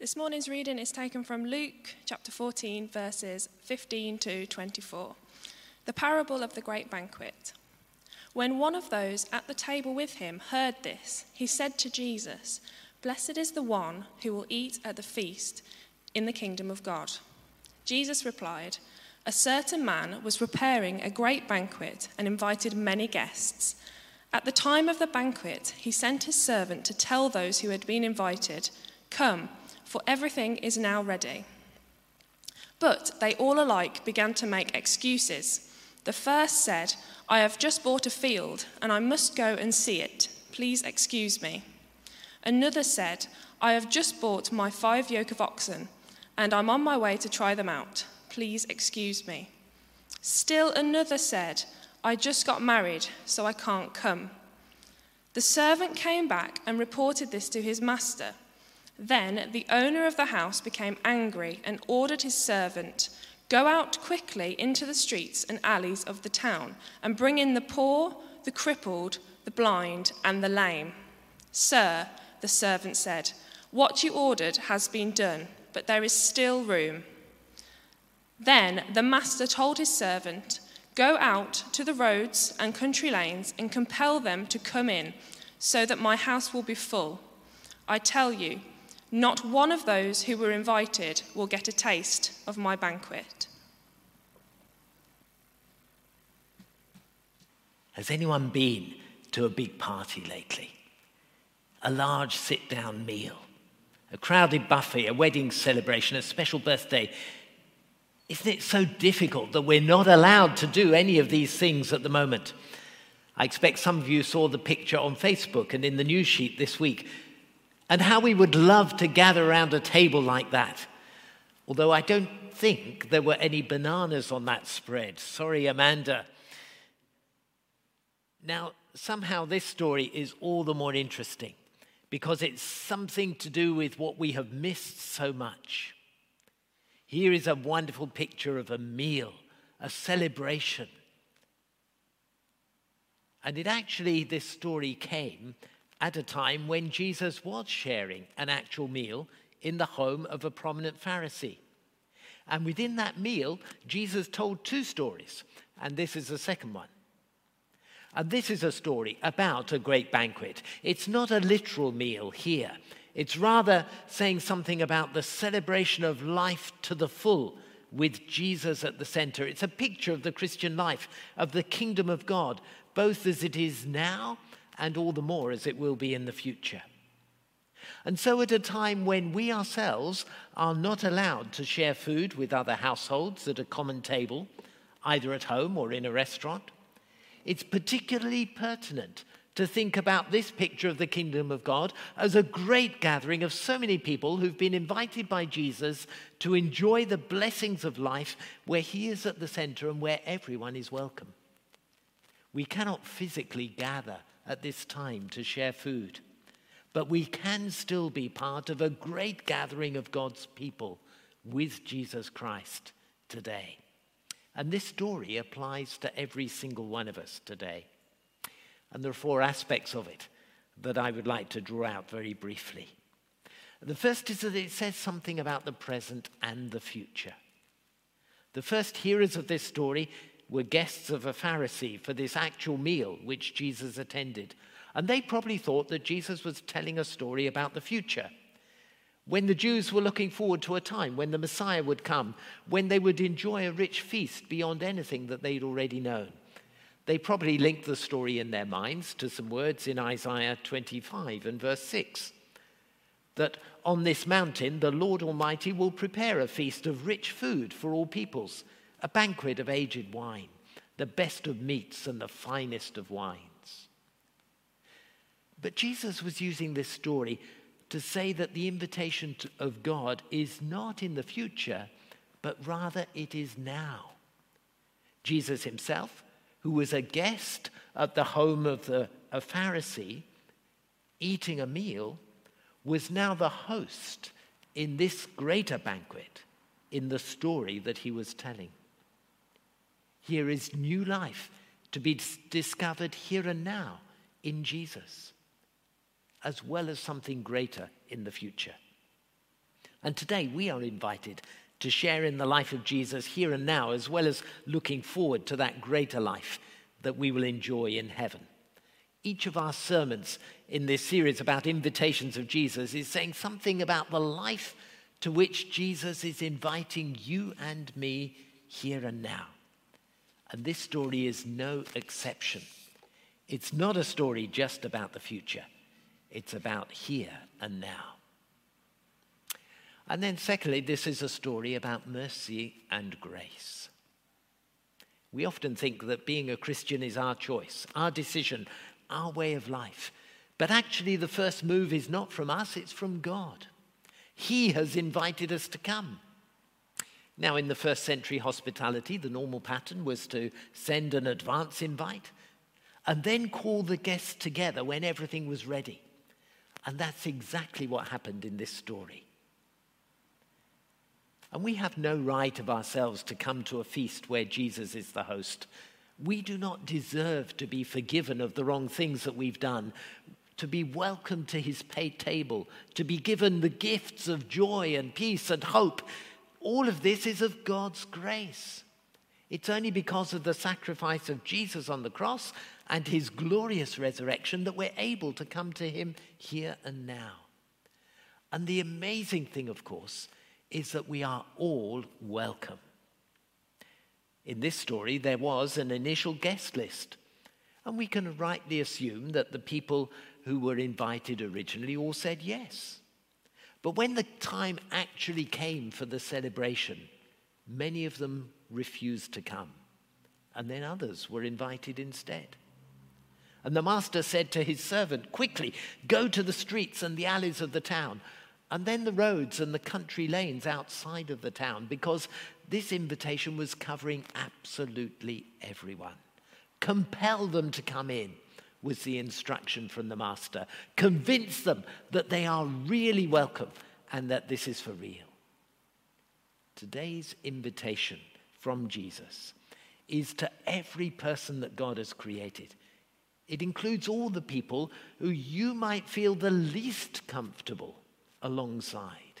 This morning's reading is taken from Luke chapter 14, verses 15 to 24. The parable of the great banquet. When one of those at the table with him heard this, he said to Jesus, Blessed is the one who will eat at the feast in the kingdom of God. Jesus replied, A certain man was preparing a great banquet and invited many guests. At the time of the banquet, he sent his servant to tell those who had been invited, Come, for everything is now ready. But they all alike began to make excuses. The first said, I have just bought a field, and I must go and see it. Please excuse me. Another said, I have just bought my five yoke of oxen, and I'm on my way to try them out. Please excuse me. Still another said, I just got married, so I can't come. The servant came back and reported this to his master. Then the owner of the house became angry and ordered his servant, Go out quickly into the streets and alleys of the town and bring in the poor, the crippled, the blind, and the lame. Sir, the servant said, What you ordered has been done, but there is still room. Then the master told his servant, Go out to the roads and country lanes and compel them to come in, so that my house will be full. I tell you, not one of those who were invited will get a taste of my banquet. Has anyone been to a big party lately? A large sit down meal, a crowded buffet, a wedding celebration, a special birthday. Isn't it so difficult that we're not allowed to do any of these things at the moment? I expect some of you saw the picture on Facebook and in the news sheet this week, and how we would love to gather around a table like that. Although I don't think there were any bananas on that spread. Sorry, Amanda. Now, somehow this story is all the more interesting because it's something to do with what we have missed so much. Here is a wonderful picture of a meal, a celebration. And it actually, this story came at a time when Jesus was sharing an actual meal in the home of a prominent Pharisee. And within that meal, Jesus told two stories, and this is the second one. And this is a story about a great banquet. It's not a literal meal here. It's rather saying something about the celebration of life to the full with Jesus at the center. It's a picture of the Christian life, of the kingdom of God, both as it is now and all the more as it will be in the future. And so, at a time when we ourselves are not allowed to share food with other households at a common table, either at home or in a restaurant, it's particularly pertinent to think about this picture of the kingdom of God as a great gathering of so many people who've been invited by Jesus to enjoy the blessings of life where he is at the center and where everyone is welcome. We cannot physically gather at this time to share food, but we can still be part of a great gathering of God's people with Jesus Christ today. And this story applies to every single one of us today. And there are four aspects of it that I would like to draw out very briefly. The first is that it says something about the present and the future. The first hearers of this story were guests of a Pharisee for this actual meal which Jesus attended. And they probably thought that Jesus was telling a story about the future. When the Jews were looking forward to a time when the Messiah would come, when they would enjoy a rich feast beyond anything that they'd already known. They probably linked the story in their minds to some words in Isaiah 25 and verse 6 that on this mountain the Lord Almighty will prepare a feast of rich food for all peoples, a banquet of aged wine, the best of meats and the finest of wines. But Jesus was using this story to say that the invitation to, of God is not in the future, but rather it is now. Jesus himself who was a guest at the home of the, a Pharisee, eating a meal, was now the host in this greater banquet in the story that he was telling. Here is new life to be discovered here and now in Jesus, as well as something greater in the future. And today we are invited to share in the life of Jesus here and now, as well as looking forward to that greater life that we will enjoy in heaven. Each of our sermons in this series about invitations of Jesus is saying something about the life to which Jesus is inviting you and me here and now. And this story is no exception. It's not a story just about the future, it's about here and now. And then, secondly, this is a story about mercy and grace. We often think that being a Christian is our choice, our decision, our way of life. But actually, the first move is not from us, it's from God. He has invited us to come. Now, in the first century hospitality, the normal pattern was to send an advance invite and then call the guests together when everything was ready. And that's exactly what happened in this story. And we have no right of ourselves to come to a feast where Jesus is the host. We do not deserve to be forgiven of the wrong things that we've done, to be welcomed to his table, to be given the gifts of joy and peace and hope. All of this is of God's grace. It's only because of the sacrifice of Jesus on the cross and his glorious resurrection that we're able to come to him here and now. And the amazing thing, of course, is that we are all welcome. In this story, there was an initial guest list, and we can rightly assume that the people who were invited originally all said yes. But when the time actually came for the celebration, many of them refused to come, and then others were invited instead. And the master said to his servant, Quickly, go to the streets and the alleys of the town and then the roads and the country lanes outside of the town, because this invitation was covering absolutely everyone. Compel them to come in, was the instruction from the master. Convince them that they are really welcome and that this is for real. Today's invitation from Jesus is to every person that God has created. It includes all the people who you might feel the least comfortable alongside,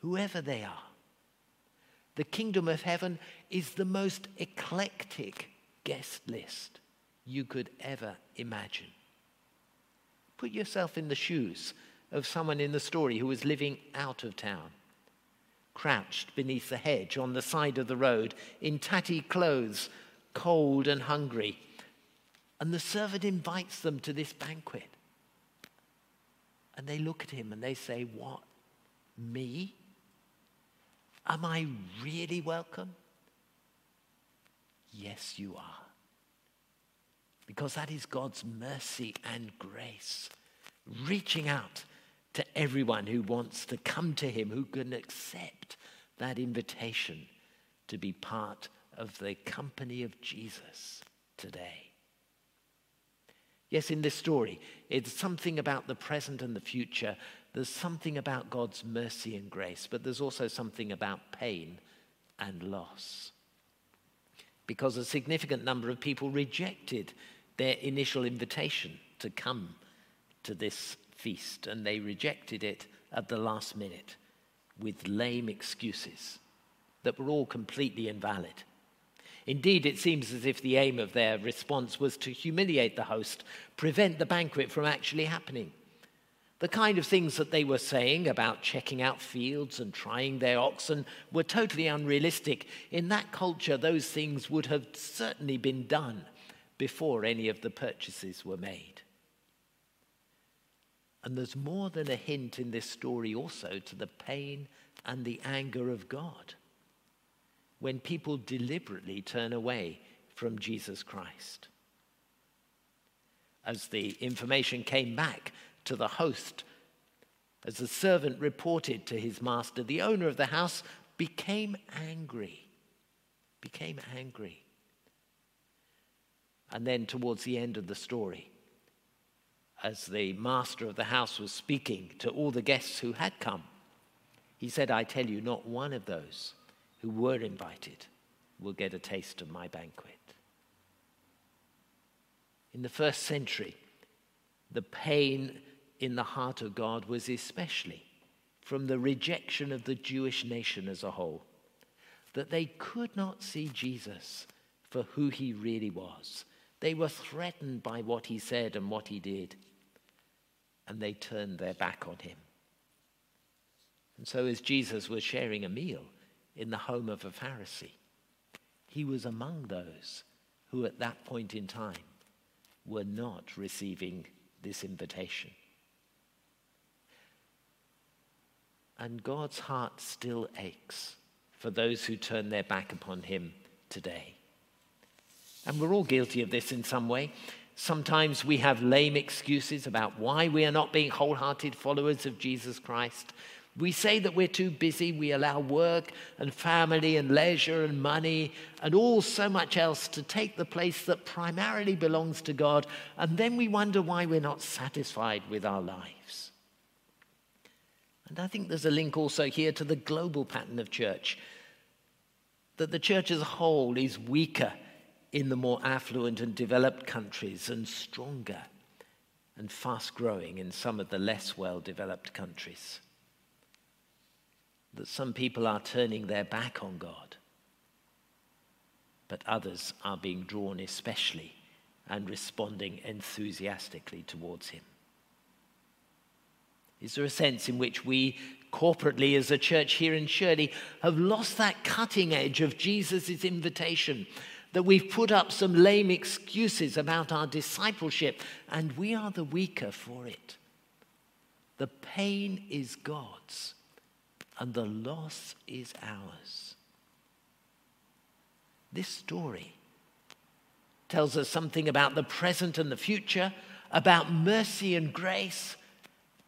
whoever they are. The kingdom of heaven is the most eclectic guest list you could ever imagine. Put yourself in the shoes of someone in the story who was living out of town, crouched beneath the hedge on the side of the road, in tatty clothes, cold and hungry. And the servant invites them to this banquet. And they look at him and they say, What? Me? Am I really welcome? Yes, you are. Because that is God's mercy and grace, reaching out to everyone who wants to come to Him, who can accept that invitation to be part of the company of Jesus today. Yes, in this story, it's something about the present and the future. There's something about God's mercy and grace, but there's also something about pain and loss. Because a significant number of people rejected their initial invitation to come to this feast, and they rejected it at the last minute with lame excuses that were all completely invalid. Indeed, it seems as if the aim of their response was to humiliate the host, prevent the banquet from actually happening. The kind of things that they were saying about checking out fields and trying their oxen were totally unrealistic. In that culture, those things would have certainly been done before any of the purchases were made. And there's more than a hint in this story also to the pain and the anger of God when people deliberately turn away from Jesus Christ. As the information came back to the host, as the servant reported to his master, the owner of the house became angry. Became angry. And then, towards the end of the story, as the master of the house was speaking to all the guests who had come, he said, I tell you, not one of those who were invited will get a taste of my banquet. In the first century, the pain in the heart of God was especially from the rejection of the Jewish nation as a whole, that they could not see Jesus for who he really was. They were threatened by what he said and what he did, and they turned their back on him. And so, as Jesus was sharing a meal in the home of a Pharisee, he was among those who, at that point in time, were not receiving this invitation. And God's heart still aches for those who turn their back upon Him today. And we're all guilty of this in some way. Sometimes we have lame excuses about why we are not being wholehearted followers of Jesus Christ. We say that we're too busy. We allow work and family and leisure and money and all so much else to take the place that primarily belongs to God. And then we wonder why we're not satisfied with our lives. And I think there's a link also here to the global pattern of church that the church as a whole is weaker in the more affluent and developed countries and stronger and fast growing in some of the less well developed countries that some people are turning their back on God, but others are being drawn especially and responding enthusiastically towards Him? Is there a sense in which we corporately as a church here in Shirley have lost that cutting edge of Jesus' invitation? That we've put up some lame excuses about our discipleship and we are the weaker for it. The pain is God's and the loss is ours. This story tells us something about the present and the future, about mercy and grace,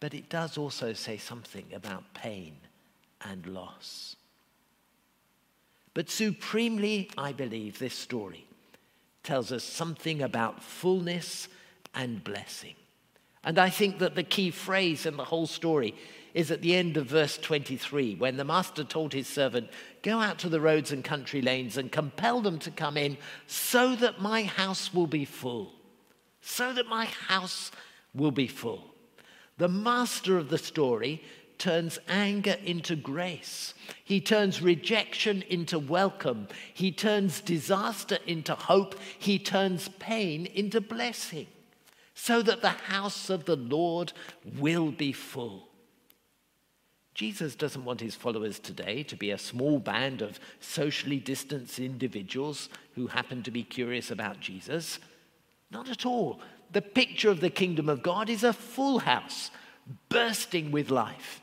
but it does also say something about pain and loss. But supremely, I believe this story tells us something about fullness and blessing. And I think that the key phrase in the whole story is at the end of verse 23 when the master told his servant, Go out to the roads and country lanes and compel them to come in so that my house will be full. So that my house will be full. The master of the story turns anger into grace. He turns rejection into welcome. He turns disaster into hope. He turns pain into blessing so that the house of the Lord will be full. Jesus doesn't want his followers today to be a small band of socially distanced individuals who happen to be curious about Jesus. Not at all. The picture of the kingdom of God is a full house, bursting with life,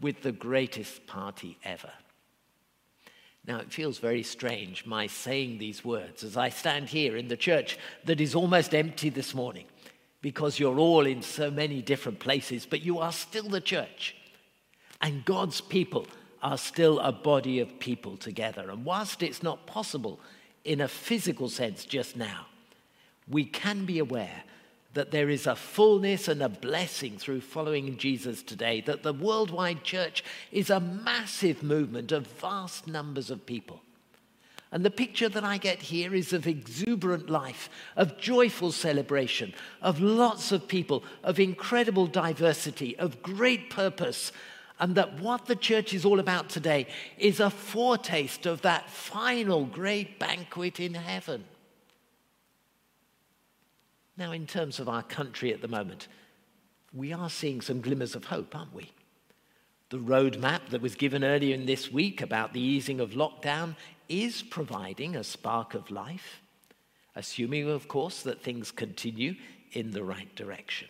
with the greatest party ever. Now, it feels very strange, my saying these words, as I stand here in the church that is almost empty this morning, because you're all in so many different places, but you are still the church. And God's people are still a body of people together. And whilst it's not possible in a physical sense just now, we can be aware that there is a fullness and a blessing through following Jesus today, that the worldwide church is a massive movement of vast numbers of people. And the picture that I get here is of exuberant life, of joyful celebration, of lots of people, of incredible diversity, of great purpose, and that what the church is all about today is a foretaste of that final great banquet in heaven. Now, in terms of our country at the moment, we are seeing some glimmers of hope, aren't we? The roadmap that was given earlier in this week about the easing of lockdown is providing a spark of life, assuming, of course, that things continue in the right direction.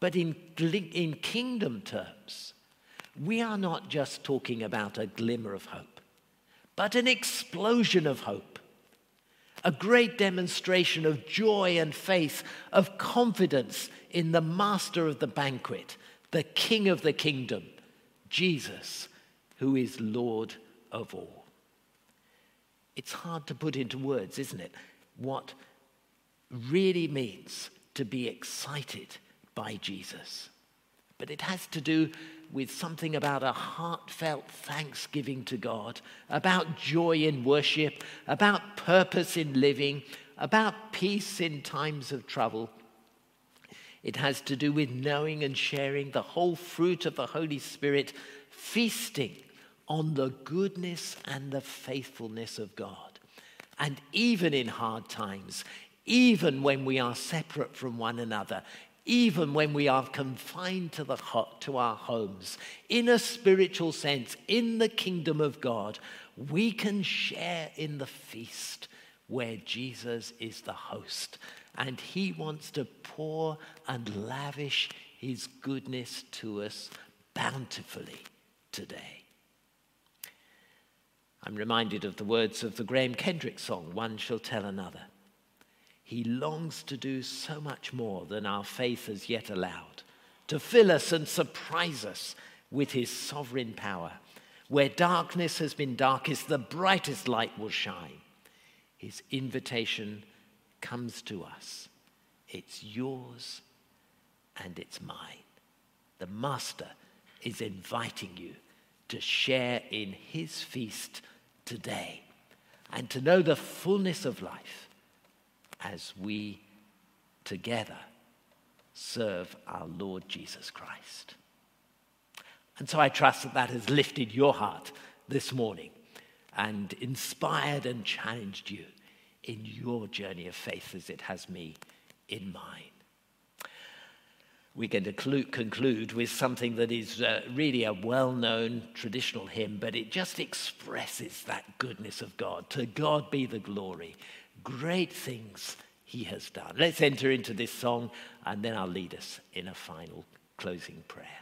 But in, in kingdom terms, we are not just talking about a glimmer of hope, but an explosion of hope. A great demonstration of joy and faith, of confidence in the master of the banquet, the king of the kingdom, Jesus, who is Lord of all. It's hard to put into words, isn't it? What really means to be excited by Jesus. But it has to do with something about a heartfelt thanksgiving to God, about joy in worship, about purpose in living, about peace in times of trouble. It has to do with knowing and sharing the whole fruit of the Holy Spirit, feasting on the goodness and the faithfulness of God. And even in hard times, even when we are separate from one another, even when we are confined to, the to our homes, in a spiritual sense, in the kingdom of God, we can share in the feast where Jesus is the host. And he wants to pour and lavish his goodness to us bountifully today. I'm reminded of the words of the Graham Kendrick song, One Shall Tell Another. He longs to do so much more than our faith has yet allowed, to fill us and surprise us with his sovereign power. Where darkness has been darkest, the brightest light will shine. His invitation comes to us. It's yours and it's mine. The Master is inviting you to share in his feast today and to know the fullness of life as we together serve our Lord Jesus Christ. And so I trust that that has lifted your heart this morning and inspired and challenged you in your journey of faith as it has me in mine. We're going to conclude with something that is uh, really a well known traditional hymn, but it just expresses that goodness of God. To God be the glory. Great things he has done. Let's enter into this song, and then I'll lead us in a final closing prayer.